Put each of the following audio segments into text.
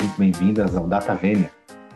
muito bem-vindas ao Data Vênia,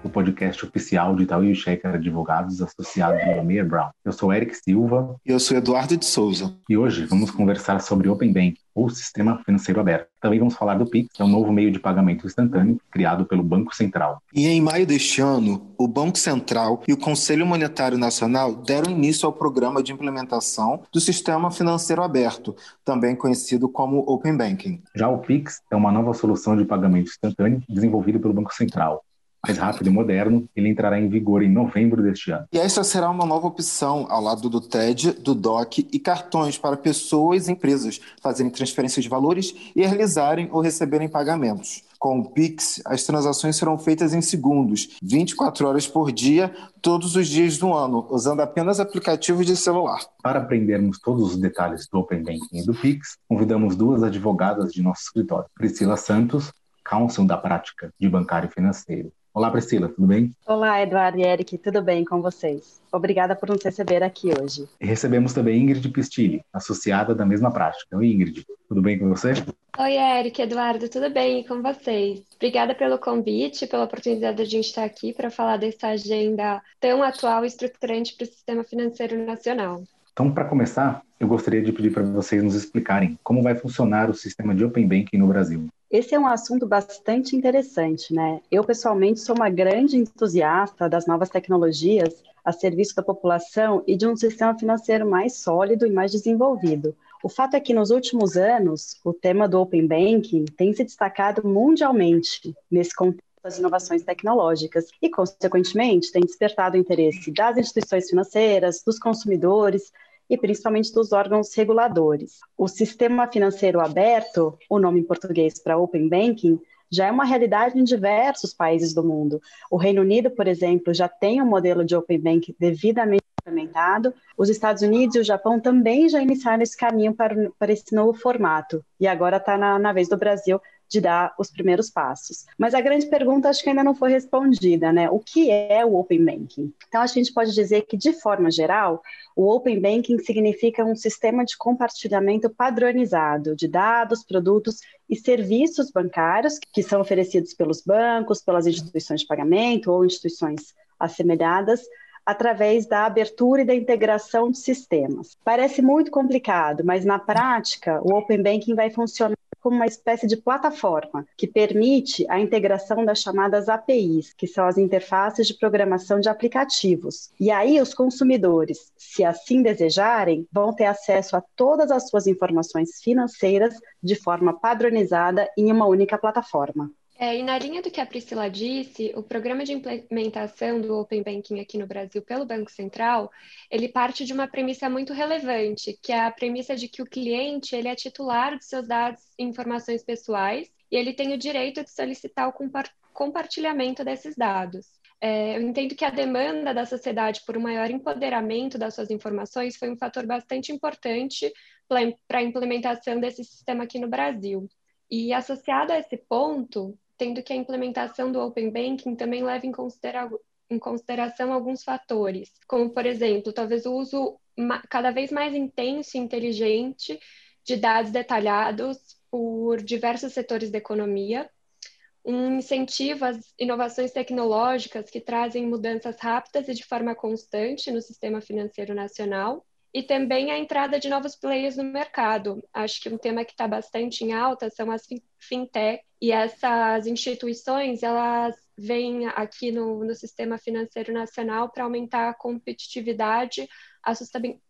o podcast oficial de Itaú e Checker Advogados associados ao Meyer Brown. Eu sou Eric Silva. E eu sou Eduardo de Souza. E hoje vamos conversar sobre Open Bank, ou Sistema Financeiro Aberto. Também vamos falar do PIX, que é um novo meio de pagamento instantâneo criado pelo Banco Central. E em maio deste ano, o Banco Central e o Conselho Monetário Nacional deram início ao programa de implementação do Sistema Financeiro Aberto, também conhecido como Open Banking. Já o PIX é uma nova solução de pagamento instantâneo desenvolvida pelo Banco Central mais rápido e moderno, ele entrará em vigor em novembro deste ano. E esta será uma nova opção ao lado do TED, do DOC e cartões para pessoas e empresas fazerem transferências de valores e realizarem ou receberem pagamentos. Com o Pix, as transações serão feitas em segundos, 24 horas por dia, todos os dias do ano, usando apenas aplicativos de celular. Para aprendermos todos os detalhes do Open Banking e do Pix, convidamos duas advogadas de nosso escritório, Priscila Santos, Counsel da Prática de Bancário Financeiro, Olá, Priscila, tudo bem? Olá, Eduardo e Eric, tudo bem com vocês? Obrigada por nos receber aqui hoje. Recebemos também Ingrid Pistilli, associada da mesma prática. Oi, Ingrid, tudo bem com você? Oi, Eric, Eduardo, tudo bem e com vocês? Obrigada pelo convite, pela oportunidade de a gente estar aqui para falar dessa agenda tão atual e estruturante para o sistema financeiro nacional. Então, para começar, eu gostaria de pedir para vocês nos explicarem como vai funcionar o sistema de Open Banking no Brasil. Esse é um assunto bastante interessante, né? Eu, pessoalmente, sou uma grande entusiasta das novas tecnologias a serviço da população e de um sistema financeiro mais sólido e mais desenvolvido. O fato é que, nos últimos anos, o tema do Open Banking tem se destacado mundialmente nesse contexto das inovações tecnológicas e, consequentemente, tem despertado o interesse das instituições financeiras, dos consumidores e principalmente dos órgãos reguladores. O sistema financeiro aberto, o nome em português para Open Banking, já é uma realidade em diversos países do mundo. O Reino Unido, por exemplo, já tem um modelo de Open Bank devidamente implementado. Os Estados Unidos e o Japão também já iniciaram esse caminho para, para esse novo formato. E agora está na, na vez do Brasil de dar os primeiros passos. Mas a grande pergunta acho que ainda não foi respondida, né? O que é o Open Banking? Então, a gente pode dizer que, de forma geral, o Open Banking significa um sistema de compartilhamento padronizado de dados, produtos e serviços bancários que são oferecidos pelos bancos, pelas instituições de pagamento ou instituições assemelhadas através da abertura e da integração de sistemas. Parece muito complicado, mas na prática, o Open Banking vai funcionar como uma espécie de plataforma que permite a integração das chamadas APIs, que são as interfaces de programação de aplicativos. E aí os consumidores, se assim desejarem, vão ter acesso a todas as suas informações financeiras de forma padronizada em uma única plataforma. É, e na linha do que a Priscila disse, o programa de implementação do Open Banking aqui no Brasil pelo Banco Central, ele parte de uma premissa muito relevante, que é a premissa de que o cliente ele é titular de seus dados e informações pessoais e ele tem o direito de solicitar o compartilhamento desses dados. É, eu entendo que a demanda da sociedade por um maior empoderamento das suas informações foi um fator bastante importante para a implementação desse sistema aqui no Brasil. E associado a esse ponto, tendo que a implementação do Open Banking também leva em, considera em consideração alguns fatores, como, por exemplo, talvez o uso cada vez mais intenso e inteligente de dados detalhados por diversos setores da economia, um incentivo às inovações tecnológicas que trazem mudanças rápidas e de forma constante no sistema financeiro nacional, e também a entrada de novos players no mercado. Acho que um tema que está bastante em alta são as fintech e essas instituições elas vêm aqui no, no sistema financeiro nacional para aumentar a competitividade, a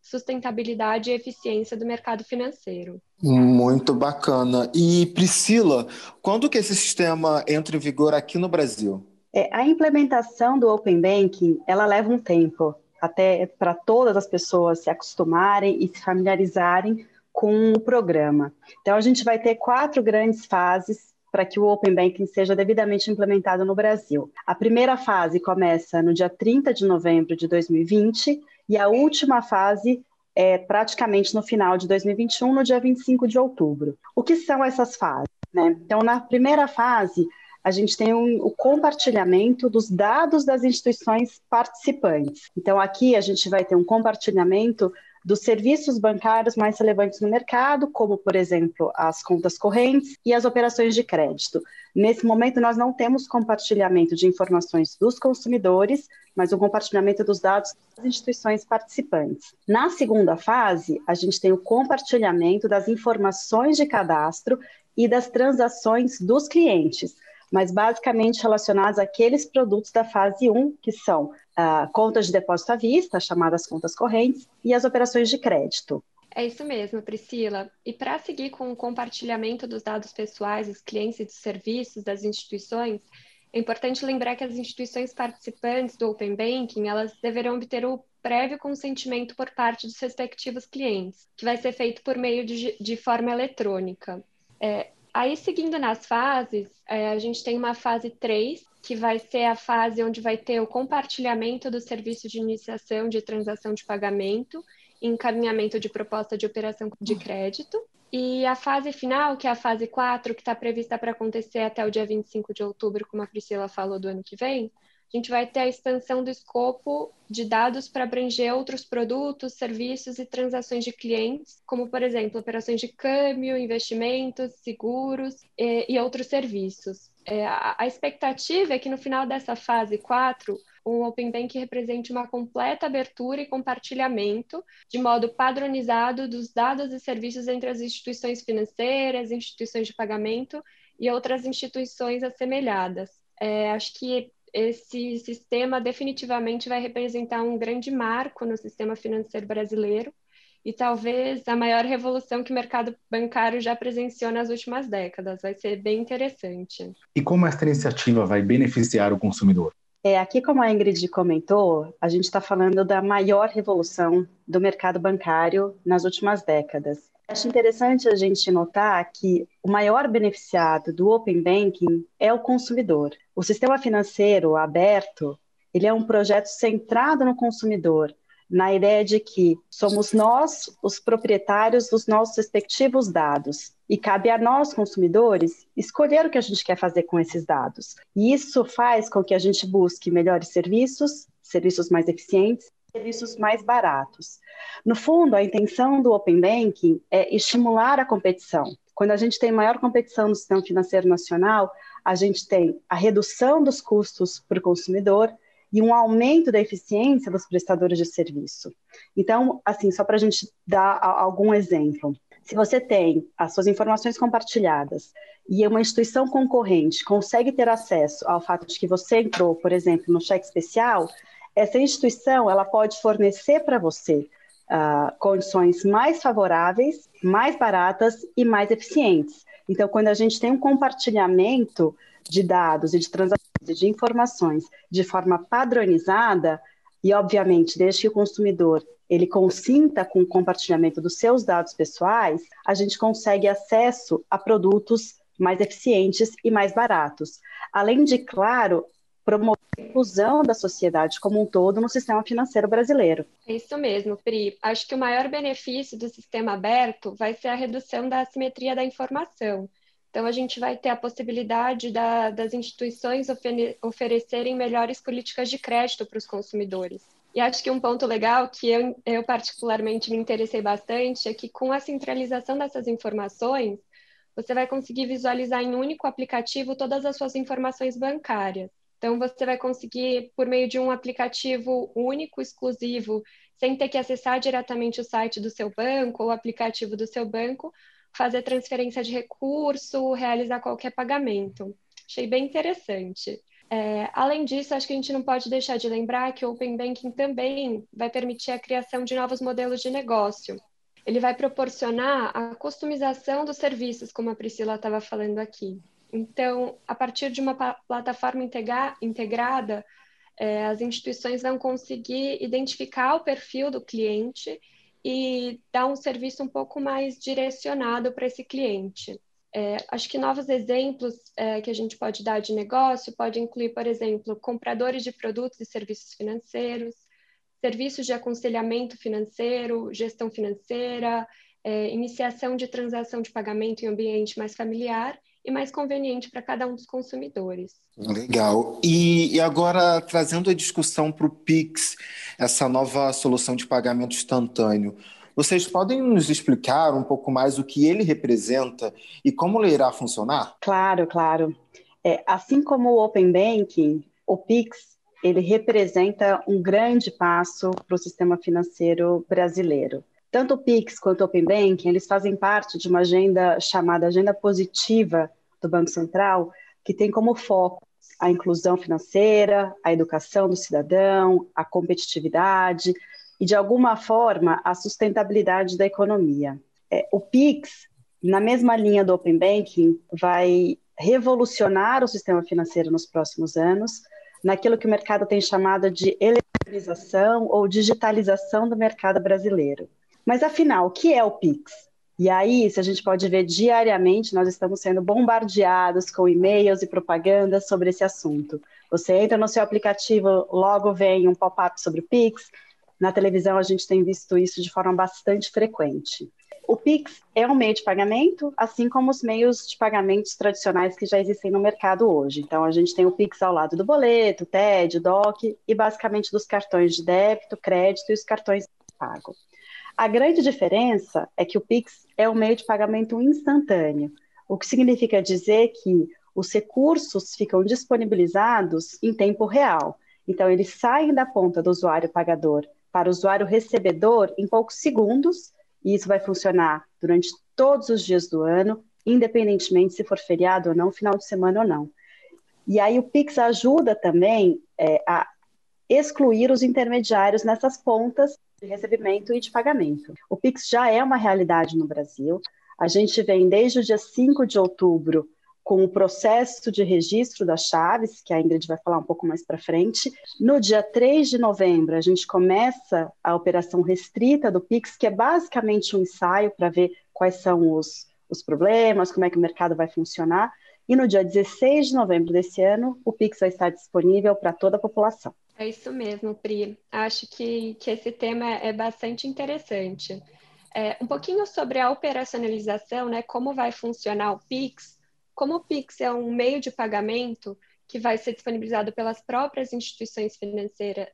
sustentabilidade e eficiência do mercado financeiro. Muito bacana. E Priscila, quando que esse sistema entra em vigor aqui no Brasil? É, a implementação do Open Banking, ela leva um tempo até para todas as pessoas se acostumarem e se familiarizarem com o programa. Então, a gente vai ter quatro grandes fases para que o Open Banking seja devidamente implementado no Brasil. A primeira fase começa no dia 30 de novembro de 2020 e a última fase é praticamente no final de 2021, no dia 25 de outubro. O que são essas fases? Né? Então, na primeira fase, a gente tem um, o compartilhamento dos dados das instituições participantes. Então, aqui a gente vai ter um compartilhamento dos serviços bancários mais relevantes no mercado, como, por exemplo, as contas correntes e as operações de crédito. Nesse momento, nós não temos compartilhamento de informações dos consumidores, mas o compartilhamento dos dados das instituições participantes. Na segunda fase, a gente tem o compartilhamento das informações de cadastro e das transações dos clientes, mas basicamente relacionados àqueles produtos da fase 1, que são uh, contas de depósito à vista, chamadas contas correntes, e as operações de crédito. É isso mesmo, Priscila. E para seguir com o compartilhamento dos dados pessoais dos clientes e dos serviços das instituições, é importante lembrar que as instituições participantes do Open Banking, elas deverão obter o prévio consentimento por parte dos respectivos clientes, que vai ser feito por meio de, de forma eletrônica. É, aí, seguindo nas fases, é, a gente tem uma fase 3, que vai ser a fase onde vai ter o compartilhamento do serviço de iniciação de transação de pagamento encaminhamento de proposta de operação de crédito. E a fase final, que é a fase 4, que está prevista para acontecer até o dia 25 de outubro, como a Priscila falou, do ano que vem, a gente vai ter a expansão do escopo de dados para abranger outros produtos, serviços e transações de clientes, como, por exemplo, operações de câmbio, investimentos, seguros e, e outros serviços. É, a, a expectativa é que no final dessa fase 4, o Open Bank represente uma completa abertura e compartilhamento de modo padronizado dos dados e serviços entre as instituições financeiras, instituições de pagamento e outras instituições assemelhadas. É, acho que esse sistema definitivamente vai representar um grande marco no sistema financeiro brasileiro e talvez a maior revolução que o mercado bancário já presenciou nas últimas décadas. Vai ser bem interessante. E como esta iniciativa vai beneficiar o consumidor? É, aqui, como a Ingrid comentou, a gente está falando da maior revolução do mercado bancário nas últimas décadas. Acho interessante a gente notar que o maior beneficiado do Open Banking é o consumidor. O sistema financeiro aberto, ele é um projeto centrado no consumidor, na ideia de que somos nós os proprietários dos nossos respectivos dados e cabe a nós consumidores escolher o que a gente quer fazer com esses dados. E isso faz com que a gente busque melhores serviços, serviços mais eficientes, serviços mais baratos. No fundo, a intenção do Open Banking é estimular a competição. Quando a gente tem maior competição no sistema financeiro nacional, a gente tem a redução dos custos para o consumidor e um aumento da eficiência dos prestadores de serviço. Então, assim, só para a gente dar algum exemplo. Se você tem as suas informações compartilhadas e uma instituição concorrente consegue ter acesso ao fato de que você entrou, por exemplo, no cheque especial, essa instituição ela pode fornecer para você uh, condições mais favoráveis, mais baratas e mais eficientes. Então, quando a gente tem um compartilhamento de dados e de transações e de informações de forma padronizada, e obviamente, desde que o consumidor ele consinta com o compartilhamento dos seus dados pessoais, a gente consegue acesso a produtos mais eficientes e mais baratos. Além de, claro, promover a inclusão da sociedade como um todo no sistema financeiro brasileiro. É isso mesmo, Pri. Acho que o maior benefício do sistema aberto vai ser a redução da assimetria da informação. Então, a gente vai ter a possibilidade da, das instituições ofere oferecerem melhores políticas de crédito para os consumidores. E acho que um ponto legal que eu, eu particularmente me interessei bastante é que com a centralização dessas informações, você vai conseguir visualizar em um único aplicativo todas as suas informações bancárias. Então, você vai conseguir, por meio de um aplicativo único, exclusivo, sem ter que acessar diretamente o site do seu banco ou o aplicativo do seu banco, fazer transferência de recurso, realizar qualquer pagamento. Achei bem interessante. É, além disso, acho que a gente não pode deixar de lembrar que o Open Banking também vai permitir a criação de novos modelos de negócio. Ele vai proporcionar a customização dos serviços, como a Priscila estava falando aqui. Então, a partir de uma plataforma integra integrada, é, as instituições vão conseguir identificar o perfil do cliente e dar um serviço um pouco mais direcionado para esse cliente. É, acho que novos exemplos é, que a gente pode dar de negócio pode incluir, por exemplo, compradores de produtos e serviços financeiros, serviços de aconselhamento financeiro, gestão financeira, é, iniciação de transação de pagamento em ambiente mais familiar e mais conveniente para cada um dos consumidores. Legal. E, e agora, trazendo a discussão para o Pix, essa nova solução de pagamento instantâneo, vocês podem nos explicar um pouco mais o que ele representa e como ele irá funcionar? Claro, claro. É, assim como o Open Banking, o Pix ele representa um grande passo para o sistema financeiro brasileiro. Tanto o Pix quanto o Open Banking, eles fazem parte de uma agenda chamada Agenda Positiva do Banco Central, que tem como foco a inclusão financeira, a educação do cidadão, a competitividade e, de alguma forma, a sustentabilidade da economia. É, o PIX, na mesma linha do Open Banking, vai revolucionar o sistema financeiro nos próximos anos, naquilo que o mercado tem chamado de eletronização ou digitalização do mercado brasileiro. Mas afinal, o que é o Pix? E aí, se a gente pode ver diariamente, nós estamos sendo bombardeados com e-mails e propagandas sobre esse assunto. Você entra no seu aplicativo, logo vem um pop-up sobre o Pix. Na televisão, a gente tem visto isso de forma bastante frequente. O Pix é um meio de pagamento, assim como os meios de pagamentos tradicionais que já existem no mercado hoje. Então, a gente tem o Pix ao lado do boleto, TED, DOC e basicamente dos cartões de débito, crédito e os cartões de pago. A grande diferença é que o Pix é um meio de pagamento instantâneo, o que significa dizer que os recursos ficam disponibilizados em tempo real. Então, eles saem da ponta do usuário pagador para o usuário recebedor em poucos segundos, e isso vai funcionar durante todos os dias do ano, independentemente se for feriado ou não, final de semana ou não. E aí o Pix ajuda também é, a excluir os intermediários nessas pontas de recebimento e de pagamento. O Pix já é uma realidade no Brasil. A gente vem desde o dia 5 de outubro com o processo de registro das chaves, que a Ingrid vai falar um pouco mais para frente. No dia 3 de novembro, a gente começa a operação restrita do Pix, que é basicamente um ensaio para ver quais são os, os problemas, como é que o mercado vai funcionar. E no dia 16 de novembro desse ano, o Pix vai estar disponível para toda a população. É isso mesmo, Pri. Acho que, que esse tema é bastante interessante. É, um pouquinho sobre a operacionalização, né? Como vai funcionar o Pix. Como o Pix é um meio de pagamento que vai ser disponibilizado pelas próprias instituições financeiras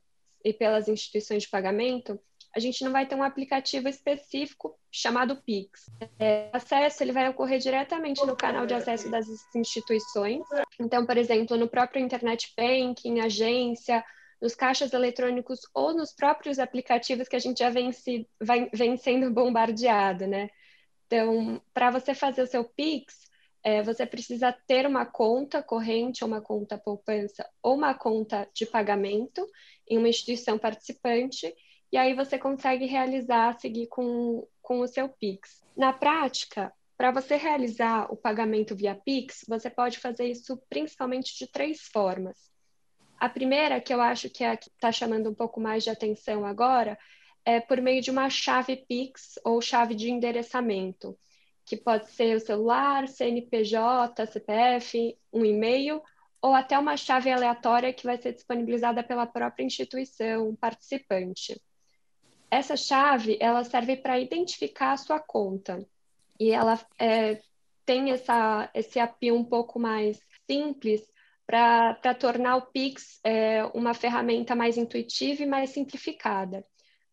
e pelas instituições de pagamento, a gente não vai ter um aplicativo específico chamado Pix. É, acesso ele vai ocorrer diretamente no canal de acesso das instituições. Então, por exemplo, no próprio Internet Banking, agência, nos caixas eletrônicos ou nos próprios aplicativos que a gente já vem, se, vai, vem sendo bombardeado, né? Então, para você fazer o seu Pix, é, você precisa ter uma conta corrente, uma conta poupança ou uma conta de pagamento em uma instituição participante, e aí você consegue realizar, seguir com, com o seu Pix. Na prática, para você realizar o pagamento via Pix, você pode fazer isso principalmente de três formas. A primeira, que eu acho que é a que está chamando um pouco mais de atenção agora, é por meio de uma chave Pix ou chave de endereçamento, que pode ser o celular, CNPJ, CPF, um e-mail, ou até uma chave aleatória que vai ser disponibilizada pela própria instituição participante. Essa chave ela serve para identificar a sua conta e ela é, tem essa, esse API um pouco mais simples para tornar o Pix é, uma ferramenta mais intuitiva e mais simplificada.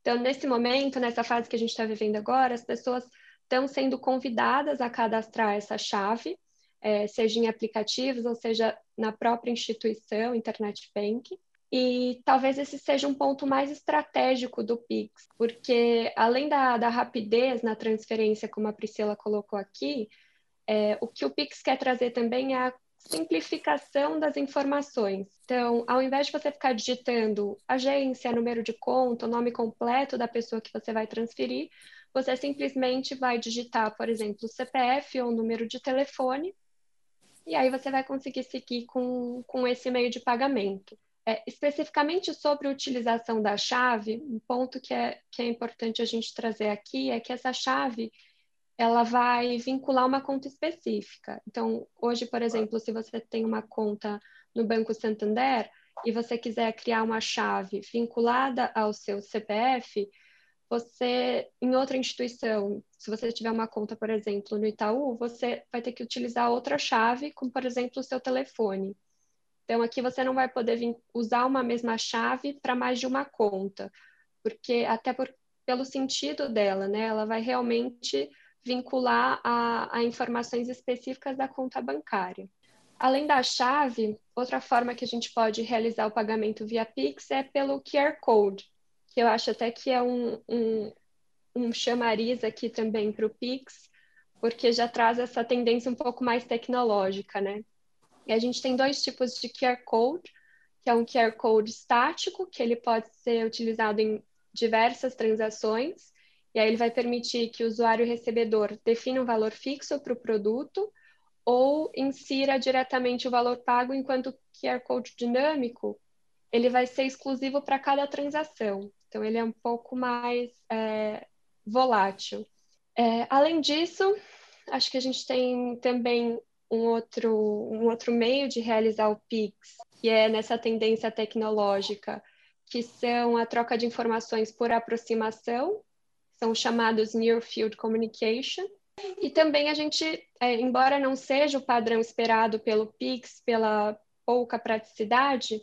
Então, nesse momento, nessa fase que a gente está vivendo agora, as pessoas estão sendo convidadas a cadastrar essa chave, é, seja em aplicativos ou seja na própria instituição, Internet Bank. E talvez esse seja um ponto mais estratégico do Pix, porque além da, da rapidez na transferência, como a Priscila colocou aqui, é, o que o Pix quer trazer também é a simplificação das informações. Então, ao invés de você ficar digitando agência, número de conta, nome completo da pessoa que você vai transferir, você simplesmente vai digitar, por exemplo, o CPF ou número de telefone, e aí você vai conseguir seguir com, com esse meio de pagamento. É, especificamente sobre a utilização da chave, um ponto que é, que é importante a gente trazer aqui é que essa chave ela vai vincular uma conta específica. Então, hoje, por exemplo, se você tem uma conta no Banco Santander e você quiser criar uma chave vinculada ao seu CPF, você, em outra instituição, se você tiver uma conta, por exemplo, no Itaú, você vai ter que utilizar outra chave, como, por exemplo, o seu telefone. Então, aqui você não vai poder usar uma mesma chave para mais de uma conta, porque até por, pelo sentido dela, né? Ela vai realmente vincular a, a informações específicas da conta bancária. Além da chave, outra forma que a gente pode realizar o pagamento via Pix é pelo QR Code, que eu acho até que é um, um, um chamariz aqui também para o Pix, porque já traz essa tendência um pouco mais tecnológica, né? E a gente tem dois tipos de QR Code, que é um QR Code estático, que ele pode ser utilizado em diversas transações, e aí ele vai permitir que o usuário recebedor defina um valor fixo para o produto ou insira diretamente o valor pago, enquanto o QR Code dinâmico ele vai ser exclusivo para cada transação. Então, ele é um pouco mais é, volátil. É, além disso, acho que a gente tem também um outro, um outro meio de realizar o PIX, que é nessa tendência tecnológica, que são a troca de informações por aproximação, são chamados Near Field Communication, e também a gente, é, embora não seja o padrão esperado pelo Pix, pela pouca praticidade,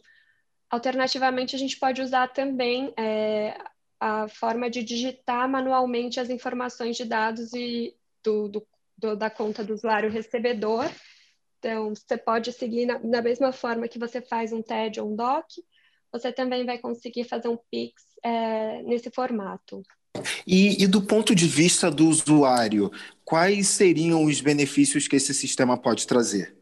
alternativamente a gente pode usar também é, a forma de digitar manualmente as informações de dados e do, do, do, da conta do usuário recebedor. Então, você pode seguir na, na, mesma forma que você faz um TED ou um DOC, você também vai conseguir fazer um Pix é, nesse formato. E, e, do ponto de vista do usuário, quais seriam os benefícios que esse sistema pode trazer?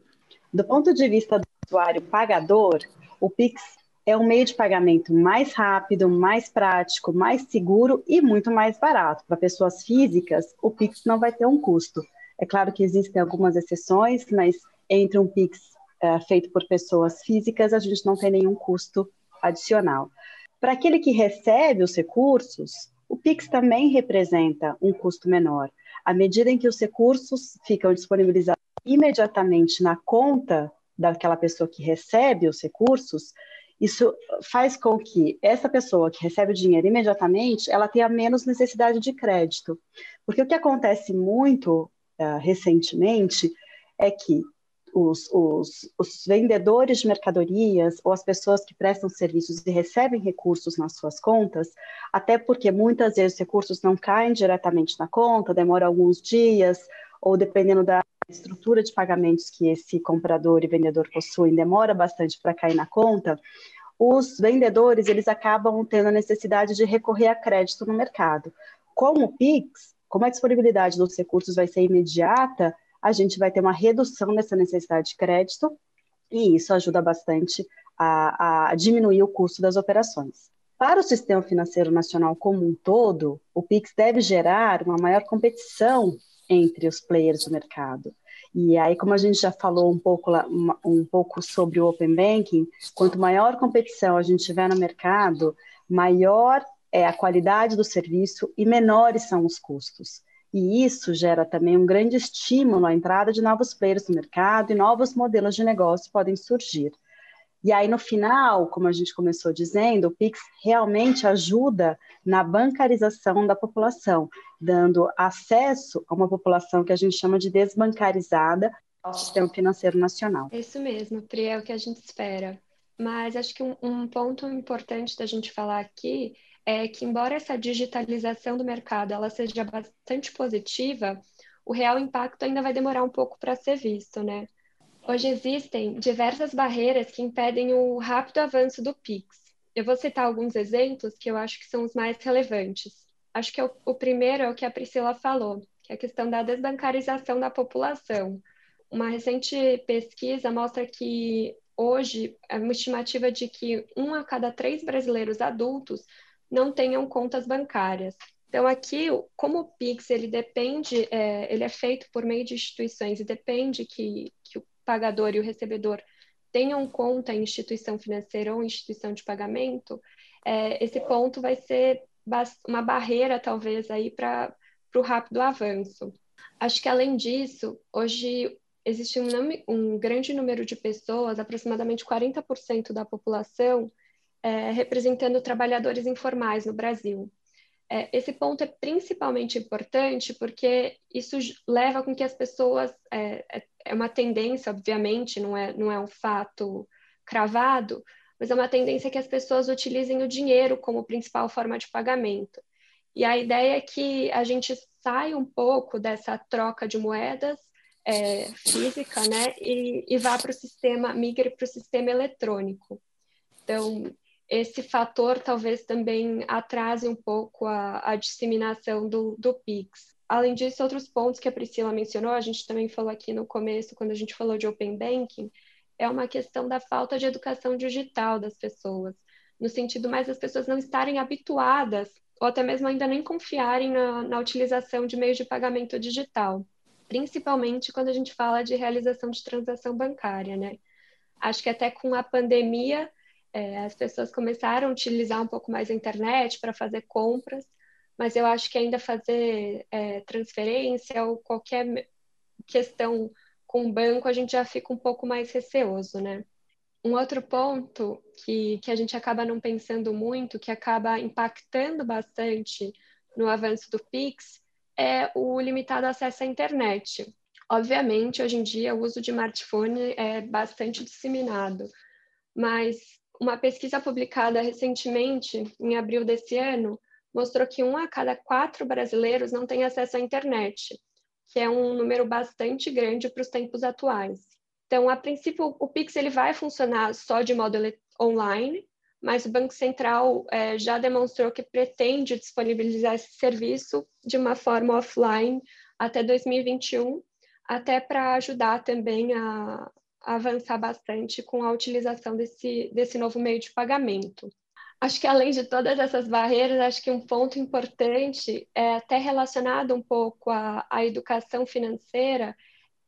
Do ponto de vista do usuário pagador, o Pix é um meio de pagamento mais rápido, mais prático, mais seguro e muito mais barato. Para pessoas físicas, o Pix não vai ter um custo. É claro que existem algumas exceções, mas entre um Pix é, feito por pessoas físicas, a gente não tem nenhum custo adicional. Para aquele que recebe os recursos, o Pix também representa um custo menor. À medida em que os recursos ficam disponibilizados imediatamente na conta daquela pessoa que recebe os recursos, isso faz com que essa pessoa que recebe o dinheiro imediatamente, ela tenha menos necessidade de crédito. Porque o que acontece muito uh, recentemente é que os, os, os, vendedores de mercadorias ou as pessoas que prestam serviços e recebem recursos nas suas contas, até porque muitas vezes os recursos não caem diretamente na conta, demora alguns dias, ou dependendo da estrutura de pagamentos que esse comprador e vendedor possuem, demora bastante para cair na conta, os vendedores eles acabam tendo a necessidade de recorrer a crédito no mercado. Com o Pix, como a disponibilidade dos recursos vai ser imediata, a gente vai ter uma redução dessa necessidade de crédito e isso ajuda bastante a, a diminuir o custo das operações. Para o sistema financeiro nacional como um todo, o PIX deve gerar uma maior competição entre os players do mercado. E aí, como a gente já falou um pouco, um pouco sobre o Open Banking, quanto maior competição a gente tiver no mercado, maior é a qualidade do serviço e menores são os custos. E isso gera também um grande estímulo à entrada de novos players no mercado e novos modelos de negócio podem surgir. E aí, no final, como a gente começou dizendo, o Pix realmente ajuda na bancarização da população, dando acesso a uma população que a gente chama de desbancarizada ao sistema financeiro nacional. Isso mesmo, Pri, é o que a gente espera. Mas acho que um, um ponto importante da gente falar aqui é que, embora essa digitalização do mercado ela seja bastante positiva, o real impacto ainda vai demorar um pouco para ser visto, né? Hoje existem diversas barreiras que impedem o rápido avanço do Pix. Eu vou citar alguns exemplos que eu acho que são os mais relevantes. Acho que é o, o primeiro é o que a Priscila falou, que é a questão da desbancarização da população. Uma recente pesquisa mostra que hoje é uma estimativa de que um a cada três brasileiros adultos não tenham contas bancárias. Então, aqui, como o Pix ele depende, é, ele é feito por meio de instituições e depende que, que o pagador e o recebedor tenham conta em instituição financeira ou instituição de pagamento, é, esse ponto vai ser uma barreira, talvez, aí para o rápido avanço. Acho que, além disso, hoje existe um, um grande número de pessoas, aproximadamente 40% da população, é, representando trabalhadores informais no Brasil. É, esse ponto é principalmente importante porque isso leva com que as pessoas, é, é, é uma tendência, obviamente, não é, não é um fato cravado, mas é uma tendência que as pessoas utilizem o dinheiro como principal forma de pagamento. E a ideia é que a gente saia um pouco dessa troca de moedas é, física, né, e, e vá para o sistema, migre para o sistema eletrônico. Então, esse fator talvez também atrase um pouco a, a disseminação do, do PIX. Além disso, outros pontos que a Priscila mencionou, a gente também falou aqui no começo, quando a gente falou de Open Banking, é uma questão da falta de educação digital das pessoas, no sentido mais das pessoas não estarem habituadas, ou até mesmo ainda nem confiarem na, na utilização de meios de pagamento digital, principalmente quando a gente fala de realização de transação bancária, né? Acho que até com a pandemia é, as pessoas começaram a utilizar um pouco mais a internet para fazer compras, mas eu acho que ainda fazer é, transferência ou qualquer questão com o banco a gente já fica um pouco mais receoso, né? Um outro ponto que, que a gente acaba não pensando muito, que acaba impactando bastante no avanço do Pix, é o limitado acesso à internet. Obviamente, hoje em dia, o uso de smartphone é bastante disseminado, mas uma pesquisa publicada recentemente, em abril desse ano, mostrou que um a cada quatro brasileiros não tem acesso à internet, que é um número bastante grande para os tempos atuais. Então, a princípio, o Pix ele vai funcionar só de modo online, mas o Banco Central é, já demonstrou que pretende disponibilizar esse serviço de uma forma offline até 2021, até para ajudar também a, avançar bastante com a utilização desse, desse novo meio de pagamento. Acho que além de todas essas barreiras, acho que um ponto importante é até relacionado um pouco à, à educação financeira,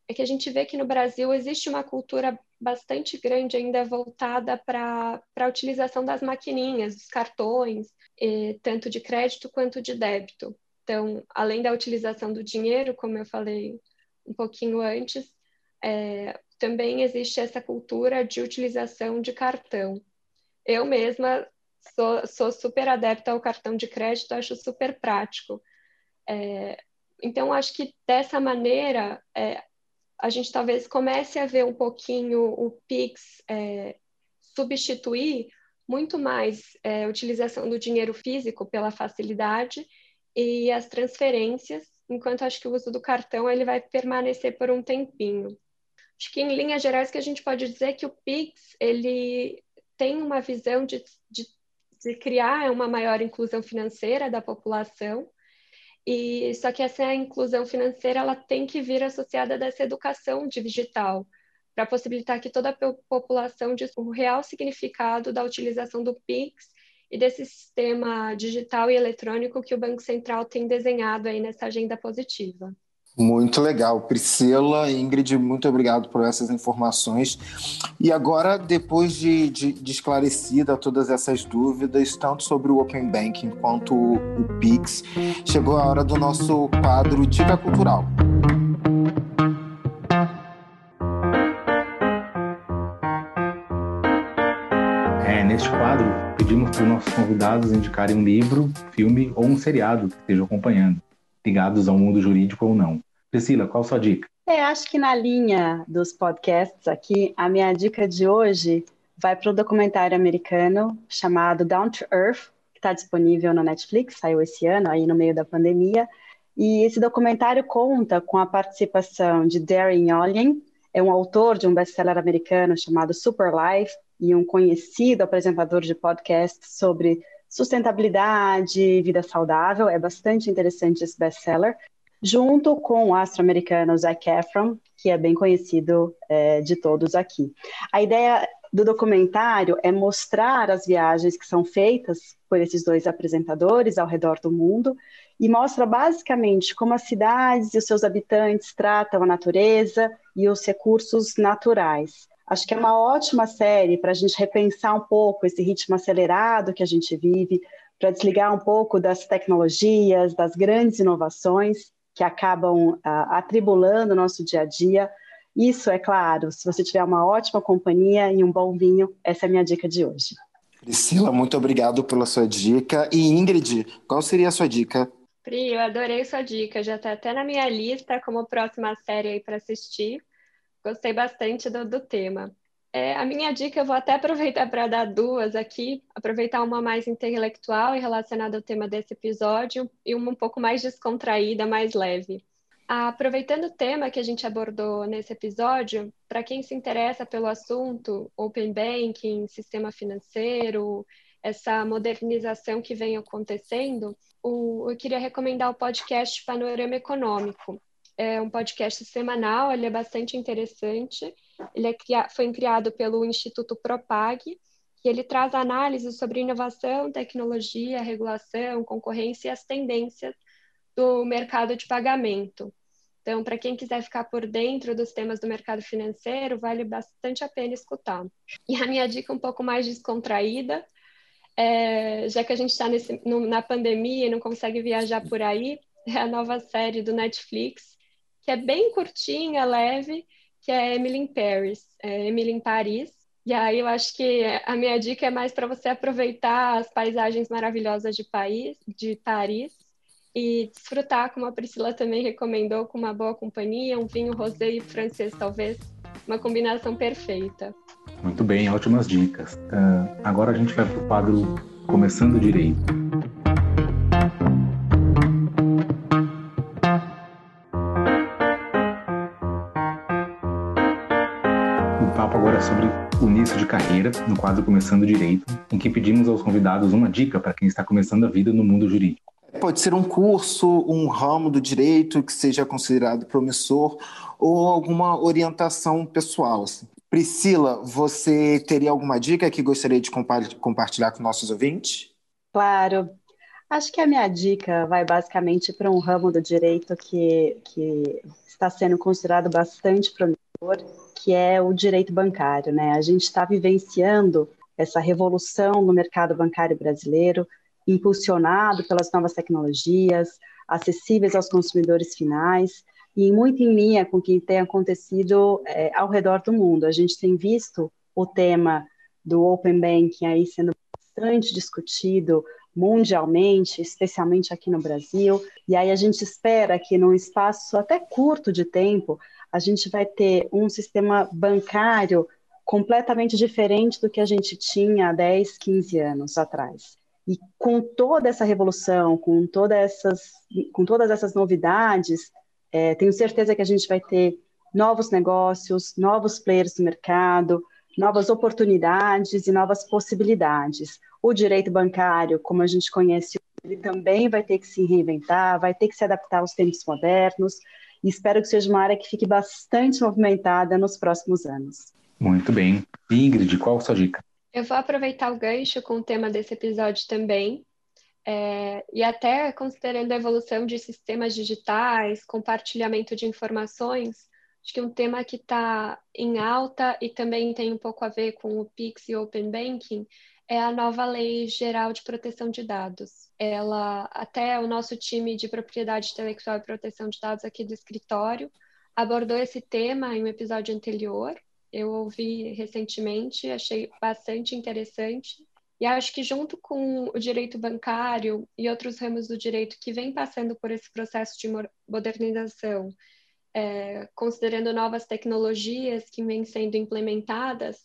é que a gente vê que no Brasil existe uma cultura bastante grande ainda voltada para a utilização das maquininhas, dos cartões, e, tanto de crédito quanto de débito. Então, além da utilização do dinheiro, como eu falei um pouquinho antes, é, também existe essa cultura de utilização de cartão. Eu mesma sou, sou super adepta ao cartão de crédito, acho super prático. É, então, acho que dessa maneira, é, a gente talvez comece a ver um pouquinho o Pix é, substituir muito mais é, a utilização do dinheiro físico pela facilidade e as transferências, enquanto acho que o uso do cartão ele vai permanecer por um tempinho. Acho que em linhas gerais que a gente pode dizer que o Pix ele tem uma visão de, de, de criar uma maior inclusão financeira da população e só que essa inclusão financeira ela tem que vir associada dessa educação digital para possibilitar que toda a população diz o real significado da utilização do Pix e desse sistema digital e eletrônico que o Banco Central tem desenhado aí nessa agenda positiva. Muito legal. Priscila, Ingrid, muito obrigado por essas informações. E agora, depois de, de, de esclarecida todas essas dúvidas, tanto sobre o Open Banking quanto o, o Pix, chegou a hora do nosso quadro Dica Cultural. É, neste quadro, pedimos para os nossos convidados indicarem um livro, filme ou um seriado que estejam acompanhando ligados ao mundo jurídico ou não. Priscila, qual a sua dica? É, acho que na linha dos podcasts aqui, a minha dica de hoje vai para o documentário americano chamado Down to Earth, que está disponível na Netflix, saiu esse ano, aí no meio da pandemia. E esse documentário conta com a participação de Darren Yolien, é um autor de um best-seller americano chamado Super Life e um conhecido apresentador de podcast sobre sustentabilidade, vida saudável. É bastante interessante esse best-seller, junto com o astro-americano Zac Efron, que é bem conhecido é, de todos aqui. A ideia do documentário é mostrar as viagens que são feitas por esses dois apresentadores ao redor do mundo e mostra basicamente como as cidades e os seus habitantes tratam a natureza e os recursos naturais. Acho que é uma ótima série para a gente repensar um pouco esse ritmo acelerado que a gente vive, para desligar um pouco das tecnologias, das grandes inovações que acabam uh, atribulando o nosso dia a dia. Isso, é claro, se você tiver uma ótima companhia e um bom vinho, essa é a minha dica de hoje. Priscila, muito obrigado pela sua dica. E Ingrid, qual seria a sua dica? Pri, eu adorei sua dica, já está até na minha lista como próxima série aí para assistir. Gostei bastante do, do tema. É, a minha dica eu vou até aproveitar para dar duas aqui, aproveitar uma mais intelectual e relacionada ao tema desse episódio, e uma um pouco mais descontraída, mais leve. Aproveitando o tema que a gente abordou nesse episódio, para quem se interessa pelo assunto, Open Banking, sistema financeiro, essa modernização que vem acontecendo, o, eu queria recomendar o podcast Panorama Econômico. É um podcast semanal, ele é bastante interessante. Ele é, foi criado pelo Instituto Propag, e ele traz análises sobre inovação, tecnologia, regulação, concorrência e as tendências do mercado de pagamento. Então, para quem quiser ficar por dentro dos temas do mercado financeiro, vale bastante a pena escutar. E a minha dica um pouco mais descontraída, é, já que a gente está na pandemia e não consegue viajar por aí, é a nova série do Netflix, que é bem curtinha, leve, que é Emily in Paris, é Emily em Paris. E aí eu acho que a minha dica é mais para você aproveitar as paisagens maravilhosas de, país, de Paris e desfrutar, como a Priscila também recomendou, com uma boa companhia, um vinho rosé e francês, talvez, uma combinação perfeita. Muito bem, ótimas dicas. Uh, agora a gente vai para o quadro Começando Direito. Sobre o início de carreira, no quadro Começando Direito, em que pedimos aos convidados uma dica para quem está começando a vida no mundo jurídico. Pode ser um curso, um ramo do direito que seja considerado promissor ou alguma orientação pessoal. Assim. Priscila, você teria alguma dica que gostaria de compartilhar com nossos ouvintes? Claro. Acho que a minha dica vai basicamente para um ramo do direito que, que está sendo considerado bastante promissor, que é o direito bancário. Né? A gente está vivenciando essa revolução no mercado bancário brasileiro, impulsionado pelas novas tecnologias, acessíveis aos consumidores finais e muito em linha com o que tem acontecido é, ao redor do mundo. A gente tem visto o tema do Open Banking aí sendo bastante discutido mundialmente, especialmente aqui no Brasil, e aí a gente espera que num espaço até curto de tempo a gente vai ter um sistema bancário completamente diferente do que a gente tinha há 10, 15 anos atrás. E com toda essa revolução, com, toda essas, com todas essas novidades, é, tenho certeza que a gente vai ter novos negócios, novos players no mercado, novas oportunidades e novas possibilidades. O direito bancário, como a gente conhece, ele também vai ter que se reinventar, vai ter que se adaptar aos tempos modernos, e espero que seja uma área que fique bastante movimentada nos próximos anos. Muito bem. Ingrid, qual a sua dica? Eu vou aproveitar o gancho com o tema desse episódio também, é, e até considerando a evolução de sistemas digitais, compartilhamento de informações, acho que um tema que está em alta e também tem um pouco a ver com o PIX e Open Banking é a nova Lei Geral de Proteção de Dados. Ela, até o nosso time de propriedade intelectual e proteção de dados aqui do escritório, abordou esse tema em um episódio anterior, eu ouvi recentemente, achei bastante interessante. E acho que, junto com o direito bancário e outros ramos do direito que vem passando por esse processo de modernização, é, considerando novas tecnologias que vêm sendo implementadas,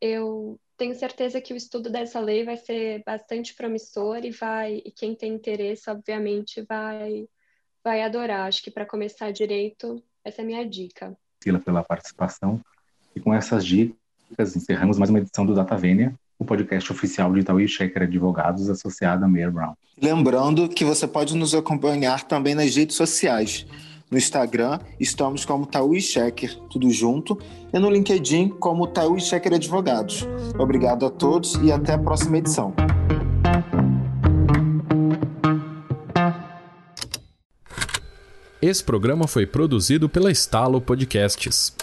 eu tenho certeza que o estudo dessa lei vai ser bastante promissor e vai e quem tem interesse, obviamente, vai vai adorar. Acho que para começar direito, essa é a minha dica. Pela participação. E com essas dicas, encerramos mais uma edição do Data Vênia, o podcast oficial de Itaú e Checker Advogados associado a Mayer Brown. Lembrando que você pode nos acompanhar também nas redes sociais. No Instagram, estamos como Taú e Checker, tudo junto, e no LinkedIn como Taú e Checker Advogados. Obrigado a todos e até a próxima edição. Esse programa foi produzido pela Estalo Podcasts.